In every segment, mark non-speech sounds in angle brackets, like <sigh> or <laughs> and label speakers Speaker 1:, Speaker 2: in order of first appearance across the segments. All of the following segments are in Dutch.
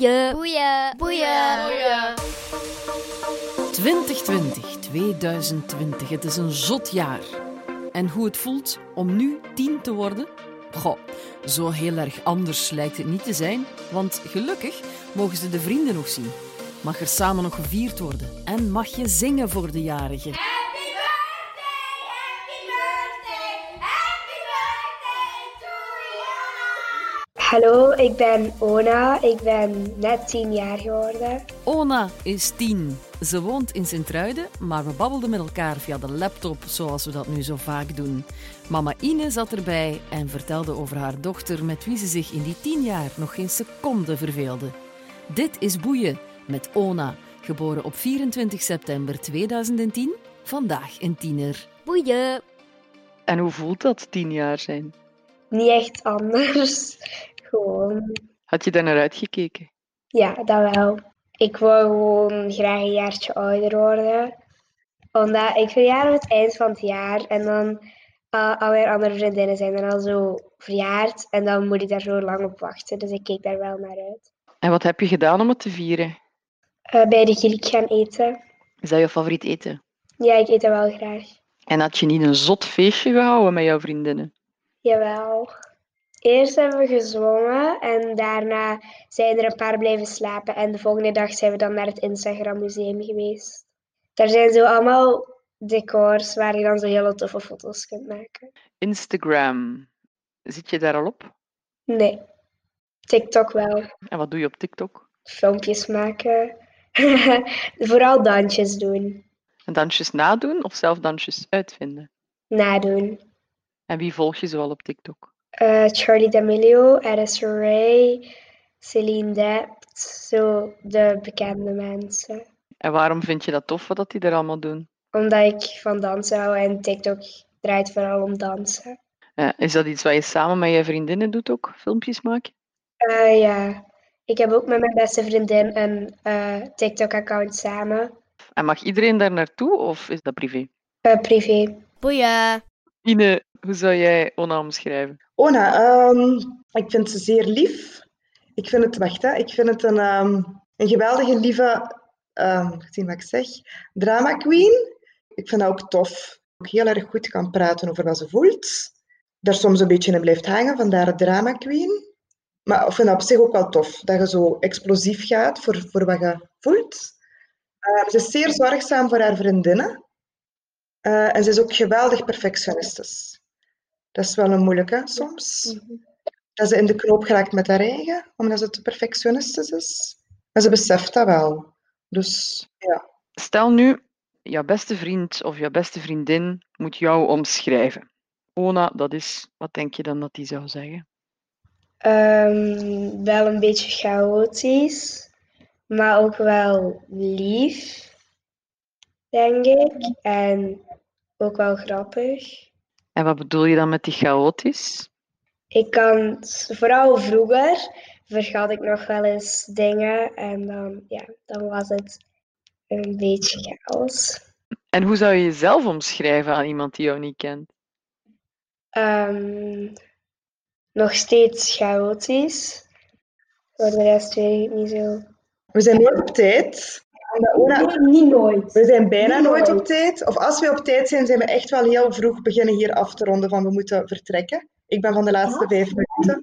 Speaker 1: Boeien.
Speaker 2: Boeien.
Speaker 1: Boeien.
Speaker 3: 2020, 2020, het is een zot jaar. En hoe het voelt om nu tien te worden? Goh, zo heel erg anders lijkt het niet te zijn, want gelukkig mogen ze de vrienden nog zien. Mag er samen nog gevierd worden en mag je zingen voor de jarigen.
Speaker 4: Hallo, ik ben Ona. Ik ben net tien jaar geworden.
Speaker 3: Ona is tien. Ze woont in Sint-Truiden, maar we babbelden met elkaar via de laptop, zoals we dat nu zo vaak doen. Mama Ine zat erbij en vertelde over haar dochter, met wie ze zich in die tien jaar nog geen seconde verveelde. Dit is Boeien met Ona, geboren op 24 september 2010, vandaag een tiener.
Speaker 1: Boeien.
Speaker 5: En hoe voelt dat, tien jaar zijn?
Speaker 4: Niet echt anders. Gewoon.
Speaker 5: Had je daar naar uitgekeken?
Speaker 4: Ja, dat wel. Ik wou gewoon graag een jaartje ouder worden. Omdat ik verjaar op het eind van het jaar en dan uh, alweer andere vriendinnen zijn dan al zo verjaard. En dan moet ik daar zo lang op wachten. Dus ik keek daar wel naar uit.
Speaker 5: En wat heb je gedaan om het te vieren?
Speaker 4: Uh, bij de Griek gaan eten.
Speaker 5: Is dat je favoriet eten?
Speaker 4: Ja, ik eet dat wel graag.
Speaker 5: En had je niet een zot feestje gehouden met jouw vriendinnen?
Speaker 4: Jawel. Eerst hebben we gezwommen en daarna zijn er een paar blijven slapen. En de volgende dag zijn we dan naar het Instagram Museum geweest. Daar zijn zo allemaal decors waar je dan zo hele toffe foto's kunt maken.
Speaker 5: Instagram. Zit je daar al op?
Speaker 4: Nee. TikTok wel.
Speaker 5: En wat doe je op TikTok?
Speaker 4: Filmpjes maken. <laughs> Vooral dansjes doen.
Speaker 5: En dansjes nadoen of zelf dansjes uitvinden?
Speaker 4: Nadoen.
Speaker 5: En wie volg je zoal op TikTok?
Speaker 4: Uh, Charlie D'Amelio, Alice Ray, Celine Dept, zo de bekende mensen.
Speaker 5: En waarom vind je dat tof wat die er allemaal doen?
Speaker 4: Omdat ik van dansen hou en TikTok draait vooral om dansen.
Speaker 5: Ja, is dat iets wat je samen met je vriendinnen doet ook? Filmpjes maken?
Speaker 4: Uh, ja, ik heb ook met mijn beste vriendin een uh, TikTok-account samen.
Speaker 5: En mag iedereen daar naartoe of is dat privé?
Speaker 4: Uh, privé.
Speaker 1: Boeien.
Speaker 5: Ine, hoe zou jij Ona omschrijven?
Speaker 6: Ona, um, ik vind ze zeer lief. Ik vind het, wacht, hè, ik vind het een, um, een geweldige, lieve, um, zien wat ik zeg, drama queen. Ik vind dat ook tof. Ook heel erg goed kan praten over wat ze voelt. Daar soms een beetje in blijft hangen, vandaar het drama queen. Maar ik vind dat op zich ook wel tof, dat je zo explosief gaat voor, voor wat je voelt. Uh, ze is zeer zorgzaam voor haar vriendinnen. Uh, en ze is ook geweldig perfectionistisch. Dat is wel een moeilijke soms. -hmm. Dat ze in de knoop geraakt met haar eigen, omdat ze te perfectionistisch is. Maar ze beseft dat wel. Dus ja.
Speaker 5: Stel nu, jouw beste vriend of jouw beste vriendin moet jou omschrijven. Ona, dat is, wat denk je dan dat die zou zeggen?
Speaker 4: Um, wel een beetje chaotisch, maar ook wel lief, denk ik. En ook wel grappig.
Speaker 5: En wat bedoel je dan met die chaotisch?
Speaker 4: Ik kan, vooral vroeger, vergat ik nog wel eens dingen en dan, ja, dan was het een beetje chaos.
Speaker 5: En hoe zou je jezelf omschrijven aan iemand die jou niet kent?
Speaker 4: Um, nog steeds chaotisch. Voor de rest weet ik niet zo.
Speaker 6: We zijn nooit op tijd.
Speaker 4: Nee, niet nooit.
Speaker 6: We zijn bijna niet nooit op tijd. Of als we op tijd zijn, zijn we echt wel heel vroeg beginnen hier af te ronden van we moeten vertrekken. Ik ben van de laatste vijf minuten.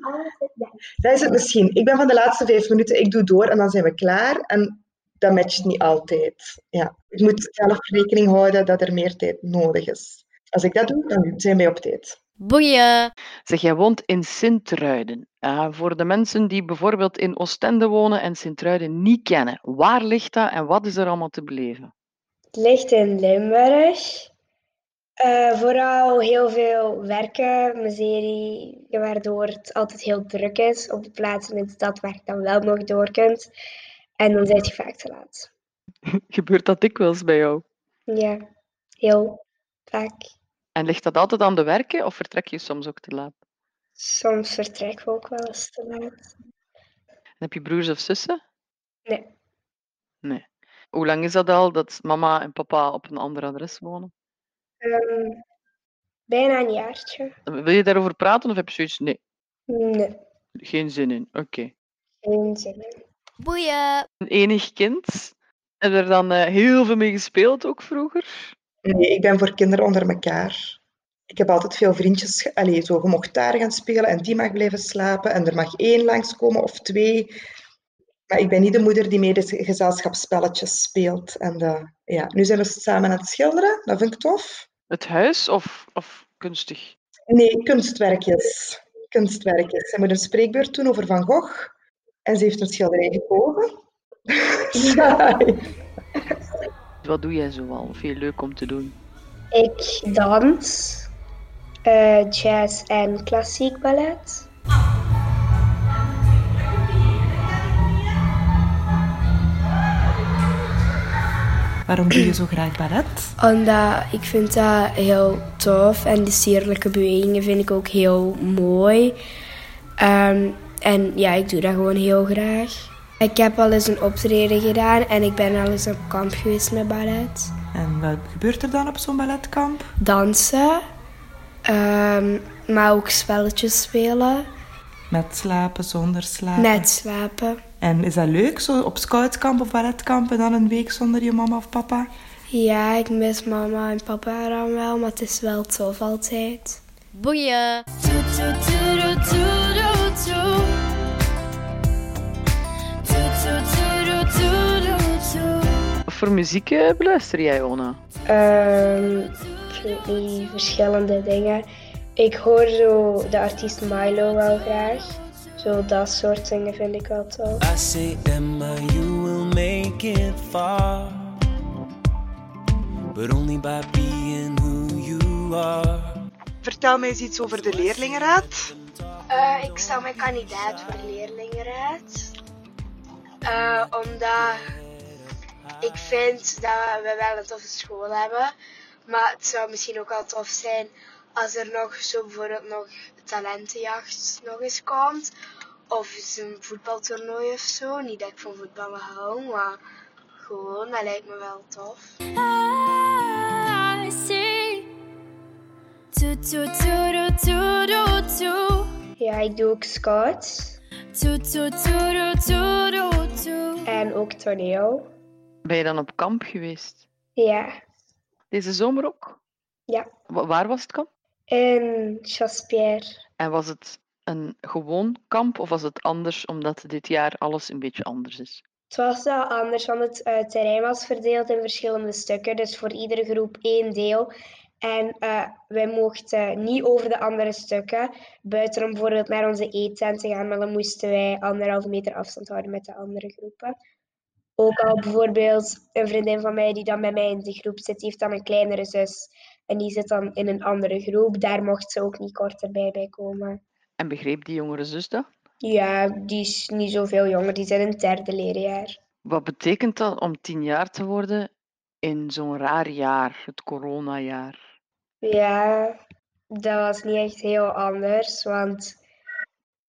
Speaker 6: Dat is het misschien. Ik ben van de laatste vijf minuten, ik doe door en dan zijn we klaar. En dat matcht niet altijd. Ja. Ik moet zelf rekening houden dat er meer tijd nodig is. Als ik dat doe, dan zijn wij op tijd.
Speaker 1: Boeien.
Speaker 5: Zeg, jij woont in Sint-Truiden. Uh, voor de mensen die bijvoorbeeld in Oostende wonen en Sint-Truiden niet kennen, waar ligt dat en wat is er allemaal te beleven?
Speaker 4: Het ligt in Limburg. Uh, vooral heel veel werken, miserie, waardoor het altijd heel druk is op de plaatsen in de stad waar je dan wel nog door kunt. En dan zit je vaak te laat. <laughs>
Speaker 5: Gebeurt dat dikwijls bij jou?
Speaker 4: Ja, heel vaak.
Speaker 5: En ligt dat altijd aan de werken of vertrek je soms ook te laat?
Speaker 4: Soms vertrekken we ook wel eens te laat.
Speaker 5: En heb je broers of zussen?
Speaker 4: Nee.
Speaker 5: Nee. Hoe lang is dat al dat mama en papa op een ander adres wonen?
Speaker 4: Um, bijna een jaartje.
Speaker 5: Wil je daarover praten of heb je zoiets? Nee.
Speaker 4: Nee.
Speaker 5: Geen zin in, oké. Okay.
Speaker 4: Geen zin in.
Speaker 1: Boeien.
Speaker 5: Een enig kind. Heb je er dan eh, heel veel mee gespeeld ook vroeger?
Speaker 6: Nee, ik ben voor kinderen onder elkaar. Ik heb altijd veel vriendjes. Allee, zo, je mocht daar gaan spelen en die mag blijven slapen. En er mag één langskomen of twee. Maar ik ben niet de moeder die mee de gezelschapsspelletjes speelt. En eh, ja, nu zijn we samen aan het schilderen. Dat vind ik tof.
Speaker 5: Het huis of, of kunstig?
Speaker 6: Nee, kunstwerkjes. Kunstwerkjes. Ze moet een spreekbeurt doen over Van Gogh. En ze heeft een schilderij gekozen. <laughs> <laughs> <laughs> Ja.
Speaker 5: Wat doe jij zoal? Veel leuk om te doen.
Speaker 4: Ik dans, eh, jazz en klassiek ballet.
Speaker 2: Waarom doe je zo graag ballet?
Speaker 4: Omdat ik vind dat heel tof en die sierlijke bewegingen vind ik ook heel mooi. Ehm, en ja, ik doe dat gewoon heel graag. Ik heb al eens een optreden gedaan en ik ben al eens op kamp geweest met ballet.
Speaker 2: En wat gebeurt er dan op zo'n balletkamp?
Speaker 4: Dansen, ehm, maar ook spelletjes spelen,
Speaker 2: Met slapen, zonder slapen.
Speaker 4: net slapen.
Speaker 2: En is dat leuk, zo op scoutkamp of balletkamp en dan een week zonder je mama of papa?
Speaker 4: Ja, ik mis mama en papa dan wel, maar het is wel tof altijd.
Speaker 1: Boeien.
Speaker 5: Voor muziek eh, beluister jij, Ona?
Speaker 4: Ehm, ik weet niet, verschillende dingen. Ik hoor zo de artiest Milo wel graag. Zo dat soort dingen vind ik wel tof.
Speaker 7: I say, Emma, you will make it far. But only by being who you are.
Speaker 6: Vertel mij eens iets over de leerlingenraad.
Speaker 4: Eh, ik sta mijn kandidaat voor de leerlingenraad. Eh, omdat ik vind dat we wel een toffe school hebben. Maar het zou misschien ook wel tof zijn als er nog zo bijvoorbeeld nog talentenjacht nog eens komt. Of eens een voetbaltoernooi of zo. Niet dat ik van voetballen hou, maar gewoon, dat lijkt me wel tof.
Speaker 8: I see.
Speaker 4: Ja, ik doe ook scouts en ook toneel.
Speaker 5: Ben je dan op kamp geweest?
Speaker 4: Ja,
Speaker 5: Deze zomer ook?
Speaker 4: ja.
Speaker 5: Wa- waar was het kamp?
Speaker 4: En Chaspierre.
Speaker 5: En was het een gewoon kamp of was het anders omdat dit jaar alles een beetje anders is?
Speaker 4: Het was wel anders, want het eh, terrein was verdeeld in verschillende stukken. Dus voor iedere groep één deel. En eh, wij mochten niet over de andere stukken. Buiten om bijvoorbeeld naar onze eettent te gaan, maar dan moesten wij anderhalve meter afstand houden met de andere groepen. Ook al bijvoorbeeld een vriendin van mij die dan bij mij in de groep zit, die heeft dan een kleinere zus. En die zit dan in een andere groep. Daar mocht ze ook niet korter bij, bij komen.
Speaker 5: En begreep die jongere zus dat?
Speaker 4: Ja, die is niet zoveel jonger. Die zit in het derde leerjaar.
Speaker 5: Wat betekent dat om tien jaar te worden in zo'n raar jaar, het coronajaar?
Speaker 4: Ja, dat was niet echt heel anders, want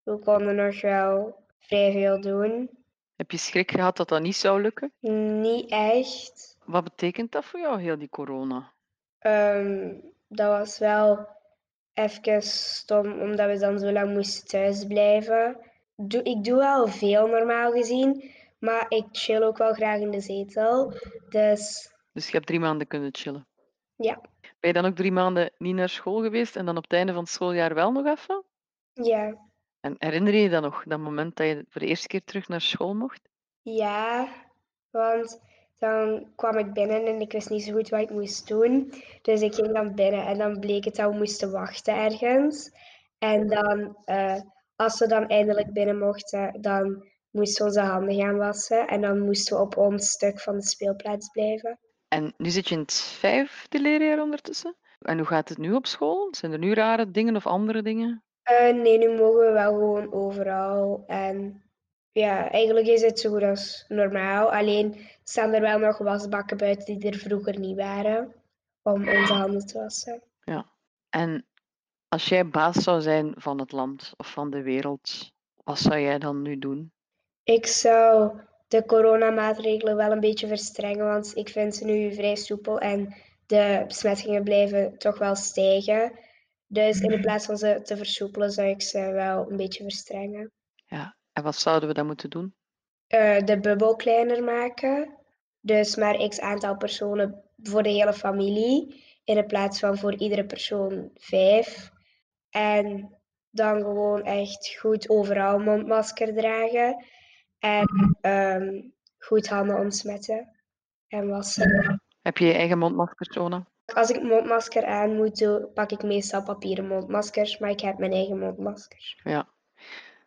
Speaker 4: we konden nog wel vrij veel doen.
Speaker 5: Heb je schrik gehad dat dat niet zou lukken?
Speaker 4: Niet echt.
Speaker 5: Wat betekent dat voor jou, heel die corona?
Speaker 4: Ehm, dat was wel even stom, omdat we dan zo lang moesten thuisblijven. Doe, ik doe wel veel normaal gezien, maar ik chill ook wel graag in de zetel. Dus
Speaker 5: Dus je hebt drie maanden kunnen chillen.
Speaker 4: ja,
Speaker 5: Ben je dan ook drie maanden niet naar school geweest en dan op het einde van het schooljaar wel nog even?
Speaker 4: ja,
Speaker 5: En herinner je je dan nog dat moment dat je voor de eerste keer terug naar school mocht?
Speaker 4: Ja, want dan kwam ik binnen en ik wist niet zo goed wat ik moest doen. Dus ik ging dan binnen en dan bleek het dat we moesten wachten ergens. En dan, eh, als we dan eindelijk binnen mochten, dan moesten we onze handen gaan wassen. En dan moesten we op ons stuk van de speelplaats blijven.
Speaker 5: En nu zit je in het vijfde leerjaar ondertussen. En hoe gaat het nu op school? Zijn er nu rare dingen of andere dingen?
Speaker 4: Eh, nee, nu mogen we wel gewoon overal. En ja, eigenlijk is het zo goed als normaal. Alleen staan er wel nog wasbakken buiten die er vroeger niet waren. Om onze handen te wassen.
Speaker 5: En als jij baas zou zijn van het land of van de wereld, wat zou jij dan nu doen?
Speaker 4: Ik zou de coronamaatregelen wel een beetje verstrengen, want ik vind ze nu vrij soepel en de besmettingen blijven toch wel stijgen. Dus in plaats van ze te versoepelen, zou ik ze wel een beetje verstrengen.
Speaker 5: Ja. En wat zouden we dan moeten doen?
Speaker 4: eh, de bubbel kleiner maken. Dus maar x aantal personen voor de hele familie. In plaats van voor iedere persoon vijf. En dan gewoon echt goed overal mondmasker dragen. En ehm, goed handen ontsmetten en wassen.
Speaker 5: Heb je je eigen mondmasker, Sona?
Speaker 4: Als ik een mondmasker aan moet doen, pak ik meestal papieren mondmaskers, maar ik heb mijn eigen mondmasker.
Speaker 5: Ja.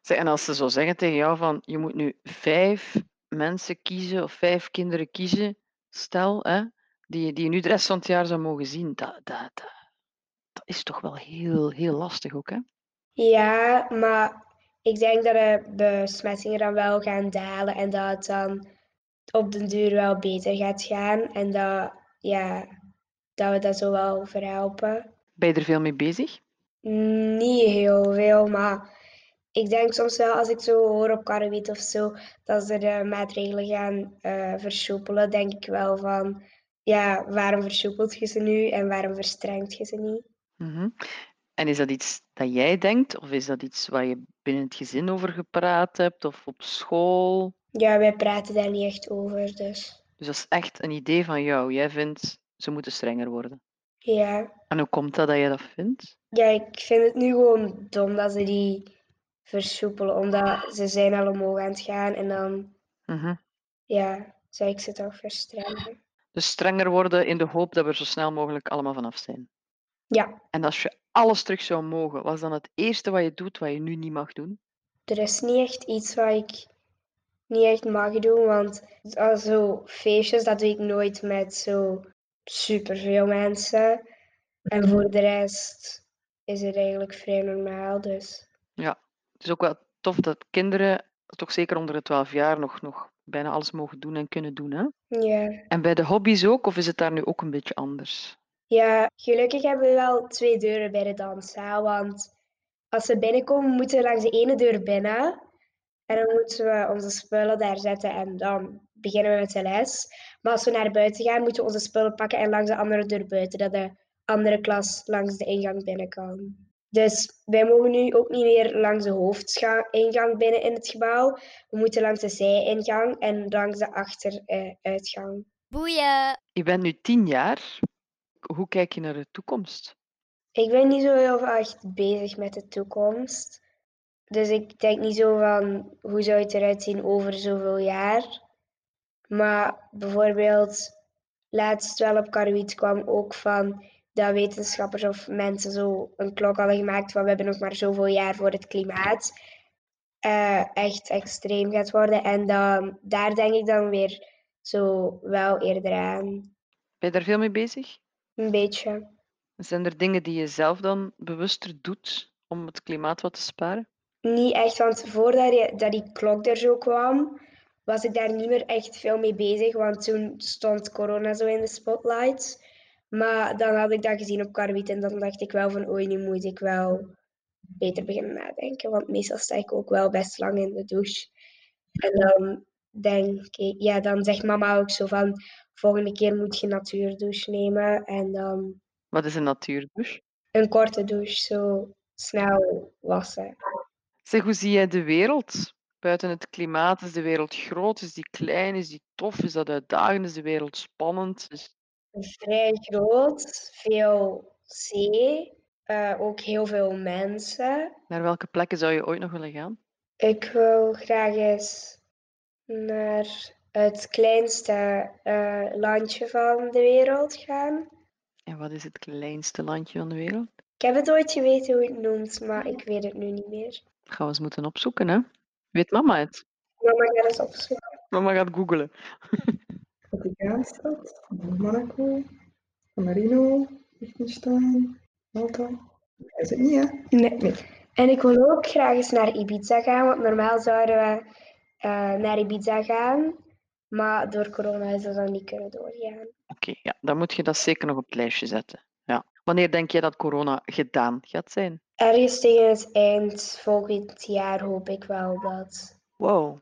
Speaker 5: En als ze zo zeggen tegen jou van je moet nu vijf mensen kiezen of vijf kinderen kiezen, stel, hè, die, die je nu de rest van het jaar zou mogen zien, dat, dat, dat, dat is toch wel heel, heel lastig ook, hè?
Speaker 4: Ja, maar ik denk dat de besmettingen dan wel gaan dalen en dat het dan op den duur wel beter gaat gaan. En dat, ja, dat we dat zo wel verhelpen.
Speaker 5: Ben je er veel mee bezig?
Speaker 4: Niet heel veel, maar ik denk soms wel als ik zo hoor op Karrewiet of zo, dat ze de maatregelen gaan eh, versoepelen, denk ik wel van, ja, waarom versoepelt je ze nu en waarom verstrengt je ze niet?
Speaker 5: Mhm. En is dat iets dat jij denkt, of is dat iets waar je binnen het gezin over gepraat hebt, of op school?
Speaker 4: Ja, wij praten daar niet echt over, dus
Speaker 5: Dus dat is echt een idee van jou. Jij vindt ze moeten strenger worden.
Speaker 4: ja.
Speaker 5: En hoe komt dat dat jij dat vindt?
Speaker 4: Ja, ik vind het nu gewoon dom dat ze die versoepelen, omdat ze zijn al omhoog aan het gaan en dan,
Speaker 5: Mhm.
Speaker 4: ja, zou ik ze toch verstrengen.
Speaker 5: Dus strenger worden in de hoop dat we er zo snel mogelijk allemaal vanaf zijn.
Speaker 4: Ja,
Speaker 5: En als je alles terug zou mogen, wat is dan het eerste wat je doet wat je nu niet mag doen?
Speaker 4: er is niet echt iets wat ik niet echt mag doen, want zo feestjes, dat doe ik nooit met zo superveel mensen. En voor de rest is het eigenlijk vrij normaal, dus
Speaker 5: Het is ook wel tof dat kinderen, toch zeker onder de 12 jaar, nog, nog bijna alles mogen doen en kunnen doen. Hè?
Speaker 4: ja.
Speaker 5: En bij de hobby's ook, of is het daar nu ook een beetje anders?
Speaker 4: Ja, gelukkig hebben we wel twee deuren bij de danszaal, want als we binnenkomen, moeten we langs de ene deur binnen. En dan moeten we onze spullen daar zetten en dan beginnen we met de les. Maar als we naar buiten gaan, moeten we onze spullen pakken en langs de andere deur buiten, dat de andere klas langs de ingang binnen kan. Dus wij mogen nu ook niet meer langs de hoofdingang binnen in het gebouw. We moeten langs de zijingang en langs de achteruitgang.
Speaker 1: Boeien.
Speaker 5: Je bent nu tien jaar. Hoe kijk je naar de toekomst?
Speaker 4: Ik ben niet zo heel echt bezig met de toekomst. Dus ik denk niet zo van hoe zou het eruit zien over zoveel jaar. Maar bijvoorbeeld, laatst wel op Karuit kwam ook van dat wetenschappers of mensen zo een klok hadden gemaakt van we hebben nog maar zoveel jaar voor het klimaat eh, echt extreem gaat worden. En dan, daar denk ik dan weer zo wel eerder aan.
Speaker 5: Ben je daar veel mee bezig?
Speaker 4: Een beetje.
Speaker 5: Zijn er dingen die je zelf dan bewuster doet om het klimaat wat te sparen?
Speaker 4: Niet echt, want voordat die, dat die klok er zo kwam, was ik daar niet meer echt veel mee bezig, want toen stond corona zo in de spotlight. Maar dan had ik dat gezien op Karwit en dan dacht ik wel van oei, nu moet ik wel beter beginnen nadenken, want meestal sta ik ook wel best lang in de douche. En dan denk ik, ja, dan zegt mama ook zo van volgende keer moet je natuurdouche nemen en dan
Speaker 5: Wat is een natuurdouche?
Speaker 4: een korte douche, zo snel wassen.
Speaker 5: Zeg, hoe zie jij de wereld? Buiten het klimaat, is de wereld groot? Is die klein? Is die tof? Is dat uitdagend? Is de wereld spannend? Is-
Speaker 4: Vrij groot, veel zee, eh, ook heel veel mensen.
Speaker 5: Naar welke plekken zou je ooit nog willen gaan?
Speaker 4: Ik wil graag eens naar het kleinste eh, landje van de wereld gaan.
Speaker 5: En wat is het kleinste landje van de wereld?
Speaker 4: Ik heb het ooit geweten hoe het noemt, maar ik weet het nu niet meer.
Speaker 5: Gaan we eens moeten opzoeken, hè? Weet mama het?
Speaker 4: Mama gaat het opzoeken.
Speaker 5: Mama gaat googelen. <laughs>
Speaker 6: Vaticaanstad, Monaco, San Marino, Liechtenstein, Malta. Dat is het niet, hè?
Speaker 4: Nee.
Speaker 6: Nee.
Speaker 4: En ik wil ook graag eens naar Ibiza gaan, want normaal zouden we eh, naar Ibiza gaan. Maar door corona is dat dan niet kunnen doorgaan.
Speaker 5: Oké, ja, dan moet je dat zeker nog op het lijstje zetten. Wanneer denk je dat corona gedaan gaat zijn?
Speaker 4: Ergens tegen het eind volgend jaar hoop ik wel dat.
Speaker 5: Wow.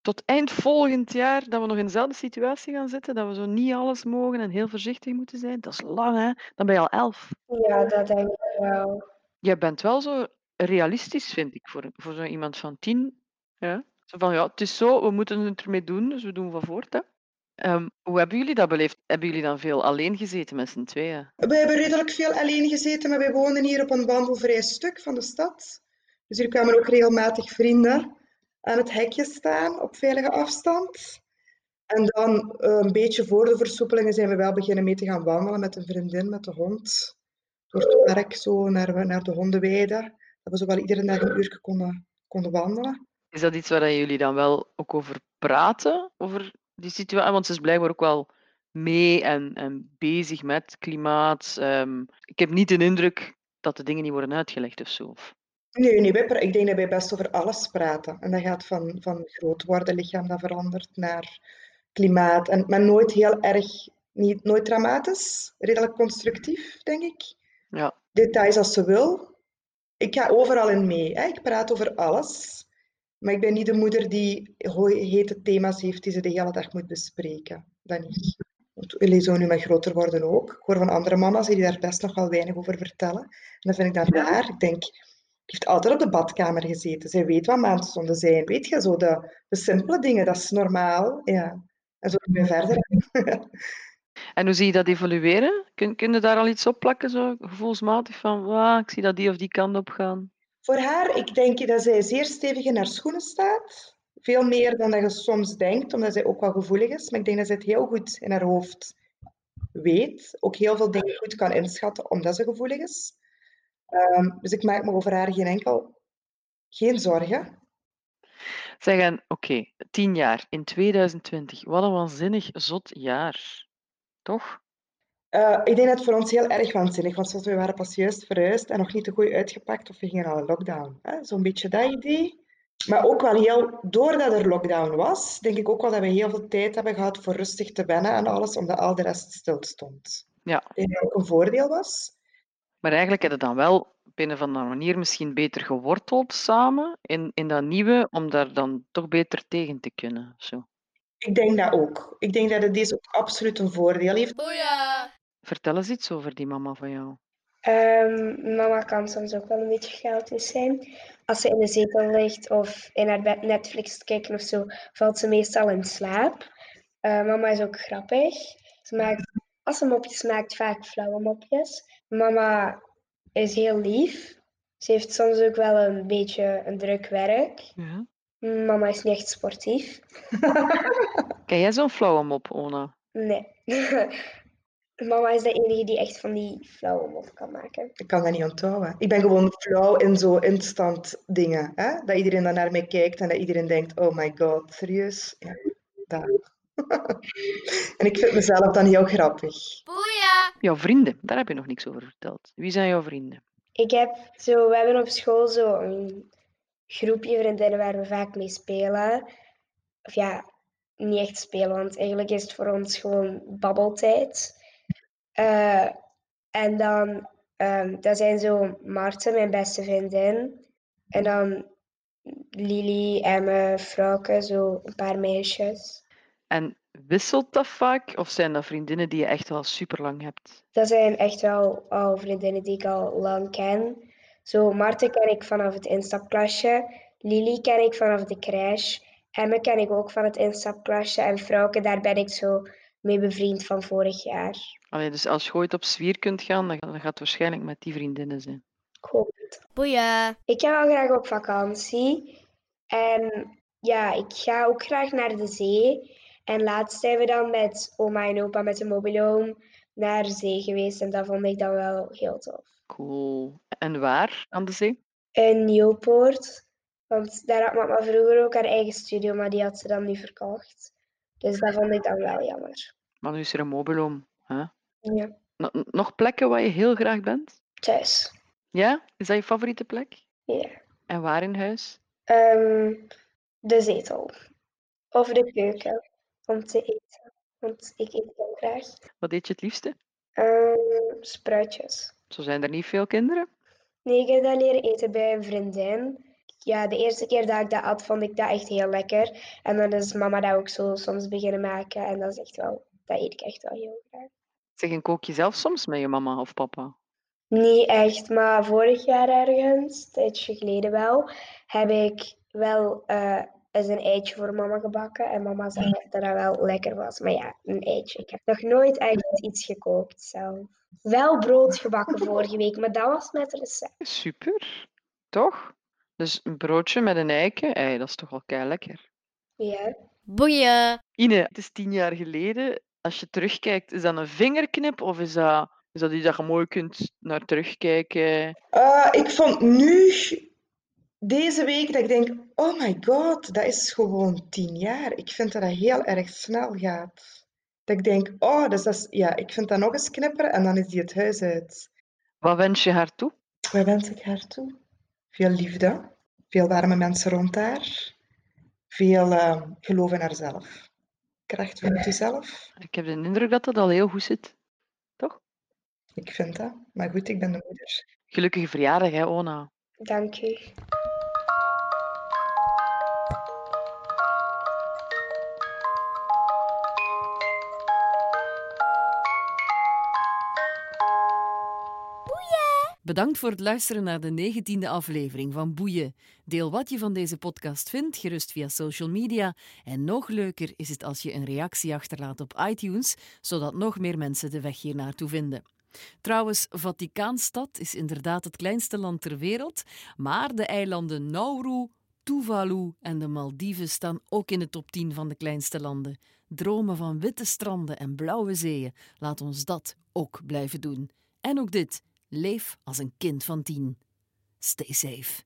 Speaker 5: Tot eind volgend jaar dat we nog in dezelfde situatie gaan zitten, dat we zo niet alles mogen en heel voorzichtig moeten zijn. Dat is lang, hè? Dan ben je al elf.
Speaker 4: Ja, dat denk ik wel.
Speaker 5: Jij bent wel zo realistisch, vind ik, voor, voor zo iemand van tien. Ja? Zo van, ja, het is zo, we moeten het ermee doen, dus we doen van voort. Hè. Ehm, hoe hebben jullie dat beleefd? Hebben jullie dan veel alleen gezeten met z'n tweeën?
Speaker 6: We hebben redelijk veel alleen gezeten, maar wij wonen hier op een wandelvrij stuk van de stad. Dus hier kwamen ook regelmatig vrienden aan het hekje staan op veilige afstand. En dan eh, een beetje voor de versoepelingen zijn we wel beginnen mee te gaan wandelen met een vriendin, met de hond. Door het park zo naar, naar de hondenweide. Dat we zo wel iedere dag een uur konden, konden wandelen.
Speaker 5: Is dat iets waar jullie dan wel ook over praten? Over die situatie? Want ze is blijkbaar ook wel mee en, en bezig met klimaat. Ehm, ik heb niet de indruk dat de dingen niet worden uitgelegd of zo.
Speaker 6: Nee, nee wij, pra- ik denk dat wij best over alles praten. En dat gaat van, van groot worden, lichaam dat verandert, naar klimaat. En, maar nooit heel erg, niet, nooit dramatisch, redelijk constructief, denk ik.
Speaker 5: Ja.
Speaker 6: Details als ze wil. Ik ga overal in mee. Hè. Ik praat over alles. Maar ik ben niet de moeder die hete thema's heeft die ze de hele dag moet bespreken. Dat niet. Want jullie zo nu maar groter worden ook. Ik hoor van andere mama's die daar best nog wel weinig over vertellen. En dat vind ik dan raar. Ik denk, die heeft altijd op de badkamer gezeten. Zij weet wat maandstonden zijn. Weet je, zo de, de simpele dingen, dat is normaal. Ja. En zo verder. <laughs>
Speaker 5: En hoe zie je dat evolueren? Kun, kun je daar al iets op plakken, zo gevoelsmatig van, "Wauw, ik zie dat die of die kant op gaan?
Speaker 6: Voor haar, ik denk dat zij zeer stevig in haar schoenen staat. Veel meer dan dat je soms denkt, omdat zij ook wel gevoelig is. Maar ik denk dat zij het heel goed in haar hoofd weet. Ook heel veel dingen goed kan inschatten, omdat ze gevoelig is. Ehm, dus ik maak me over haar geen enkel... Geen zorgen.
Speaker 5: Zeg, en oké, tien jaar in 2020. Wat een waanzinnig zot jaar. Toch?
Speaker 6: Eh, ik denk dat het voor ons heel erg waanzinnig was, want we waren pas juist verhuisd en nog niet te goed uitgepakt of we gingen al in lockdown. Zo'n beetje dat idee. Maar ook wel heel, doordat er lockdown was, denk ik ook wel dat we heel veel tijd hebben gehad voor rustig te wennen aan alles, omdat al de rest stil stond.
Speaker 5: Ja.
Speaker 6: Ik denk dat ook een voordeel was.
Speaker 5: Maar eigenlijk heb je dan wel op een of andere manier misschien beter geworteld samen in, in dat nieuwe, om daar dan toch beter tegen te kunnen. Zo.
Speaker 6: Ik denk dat ook. Ik denk dat het deze ook absoluut een voordeel heeft.
Speaker 1: Boeien.
Speaker 5: Vertel eens iets over die mama van jou.
Speaker 4: Ehm, mama kan soms ook wel een beetje chaotisch zijn. Als ze in de zetel ligt of in haar bed Netflix te kijken of zo, valt ze meestal in slaap. Eh, mama is ook grappig. Ze maakt, als ze mopjes maakt, vaak flauwe mopjes. Mama is heel lief. Ze heeft soms ook wel een beetje een druk werk.
Speaker 5: Ja.
Speaker 4: Mama is niet echt sportief. <laughs>
Speaker 5: Ken jij zo'n flauwe mop, Ona?
Speaker 4: Nee. <laughs> Mama is de enige die echt van die flauwe mop kan maken.
Speaker 6: Ik kan dat niet onthouden. Ik ben gewoon flauw in zo instant dingen. Hè? Dat iedereen dan naar mij kijkt en dat iedereen denkt, oh my god, serieus? Ja, dat. <laughs> en ik vind mezelf dan heel grappig.
Speaker 1: Boeien.
Speaker 5: Jouw vrienden, daar heb je nog niks over verteld. Wie zijn jouw vrienden?
Speaker 4: Ik heb zo, we hebben op school zo een groepje vriendinnen waar we vaak mee spelen. Of ja, niet echt spelen, want eigenlijk is het voor ons gewoon babbeltijd. Eh, en dan, ehm, dat zijn zo Marten, mijn beste vriendin. En dan Lily, Emme, Frauke, zo een paar meisjes.
Speaker 5: En wisselt dat vaak? Of zijn dat vriendinnen die je echt wel super lang hebt?
Speaker 4: Dat zijn echt wel al vriendinnen die ik al lang ken. Zo, Marten ken ik vanaf het instapklasje. Lily ken ik vanaf de crash. Emme ken ik ook van het instapklasje. En Frauke, daar ben ik zo mee bevriend van vorig jaar.
Speaker 5: Allee, dus als je ooit op zwier kunt gaan, dan gaat het waarschijnlijk met die vriendinnen zijn.
Speaker 4: Het.
Speaker 1: Boeien.
Speaker 4: Ik ga wel graag op vakantie. En ja, ik ga ook graag naar de zee. En laatst zijn we dan met oma en opa met de mobiloom naar de zee geweest. En dat vond ik dan wel heel tof.
Speaker 5: Cool. En waar aan de zee?
Speaker 4: in Nieuwpoort. Want daar had mama vroeger ook haar eigen studio, maar die had ze dan niet verkocht. Dus dat vond ik dan wel jammer.
Speaker 5: Maar nu is er een mobiloom. Hè?
Speaker 4: Ja,
Speaker 5: N- nog plekken waar je heel graag bent?
Speaker 4: thuis.
Speaker 5: Ja? Is dat je favoriete plek?
Speaker 4: Ja.
Speaker 5: En waar in huis?
Speaker 4: Ehm, de zetel. Of de keuken. Om te eten. Want ik eet heel graag.
Speaker 5: Wat eet je het liefste?
Speaker 4: Ehm, spruitjes.
Speaker 5: Zo zijn er niet veel kinderen.
Speaker 4: Nee, ik heb dat leren eten bij een vriendin. Ja, de eerste keer dat ik dat at, vond ik dat echt heel lekker. En dan is mama dat ook zo soms beginnen maken. En dat is echt wel, dat eet ik echt wel heel graag.
Speaker 5: Zeg, en kook je zelf soms met je mama of papa?
Speaker 4: Niet echt, maar vorig jaar ergens, een tijdje geleden wel, heb ik wel eh, is een eitje voor mama gebakken. En mama zei dat dat wel lekker was. Maar ja, een eitje. Ik heb nog nooit echt iets gekookt zelf. Wel brood gebakken vorige week, maar dat was met recept.
Speaker 9: Super, toch? Dus een broodje met een eiken, ei, dat is toch wel kei lekker.
Speaker 4: Ja.
Speaker 3: Boeien.
Speaker 9: Ine, het is tien jaar geleden. Als je terugkijkt, is dat een vingerknip of is dat, is dat iets dat je mooi kunt naar terugkijken?
Speaker 6: Eh, ik vond nu, deze week, dat ik denk, oh my god, dat is gewoon tien jaar. Ik vind dat dat heel erg snel gaat. Dat ik denk, oh, dus dat is, ja, ik vind dat nog eens knipperen en dan is die het huis uit.
Speaker 9: Wat wens je haar toe?
Speaker 6: Wat wens ik haar toe? Veel liefde, veel warme mensen rond haar, veel eh, geloof in haarzelf. Kracht vanuit jezelf.
Speaker 9: Ik heb de indruk dat dat al heel goed zit.
Speaker 6: Ik vind dat. Maar goed, ik ben de moeder.
Speaker 9: Gelukkige verjaardag, hè, Ona.
Speaker 4: Dank u.
Speaker 5: Bedankt voor het luisteren naar de 19e aflevering van Boeien. Deel wat je van deze podcast vindt, gerust via social media. En nog leuker is het als je een reactie achterlaat op iTunes, zodat nog meer mensen de weg hier naartoe vinden. Trouwens, Vaticaanstad is inderdaad het kleinste land ter wereld, maar de eilanden Nauru, Tuvalu en de Maldiven staan ook in de top 10 van de kleinste landen. Dromen van witte stranden en blauwe zeeën, laat ons dat ook blijven doen. En ook dit, leef als een kind van tien. Stay safe.